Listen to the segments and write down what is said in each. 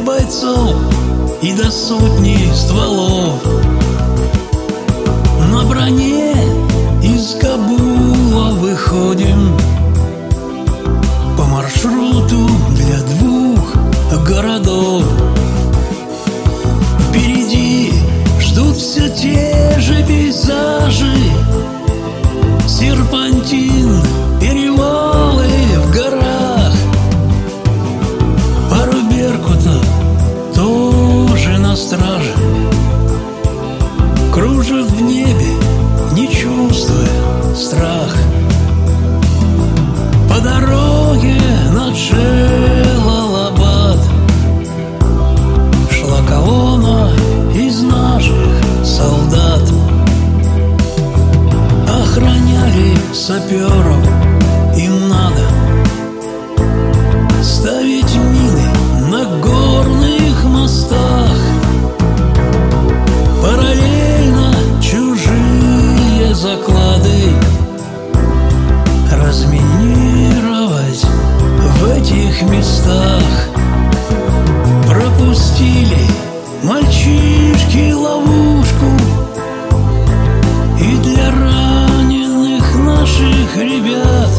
бойцов и до сотни стволов. На броне из Кабула выходим. По маршруту для двух городов. Впереди ждут все те же пейзажи. Серпантин, страже Кружат в небе, не чувствуя страх По дороге над Джелалабад Шла колонна из наших солдат. Охраняли саперов, местах. Пропустили мальчишки ловушку. И для раненых наших ребят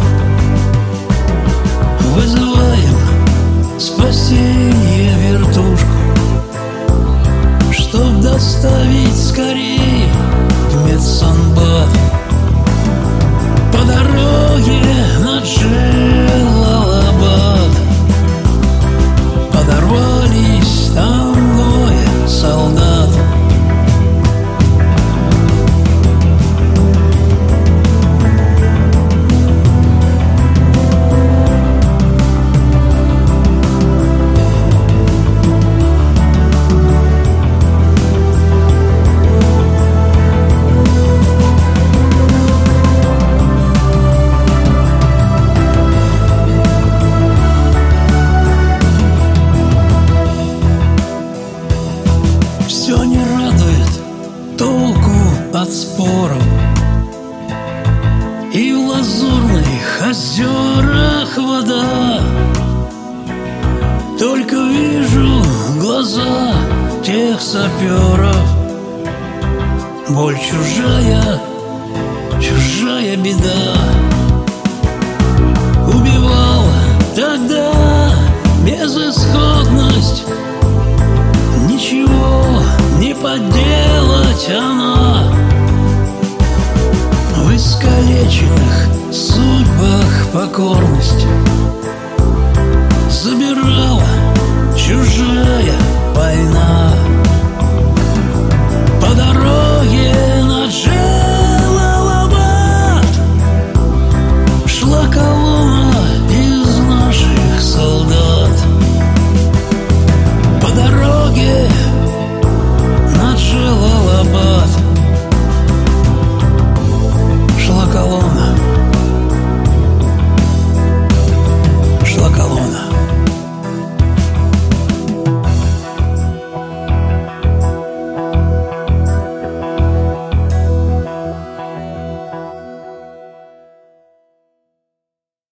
Вызываем спасение вижу глаза тех саперов. Боль чужая, чужая беда. Убивала тогда безысходность. Ничего не поделать она. В искалеченных судьбах покорность Забирала чужая война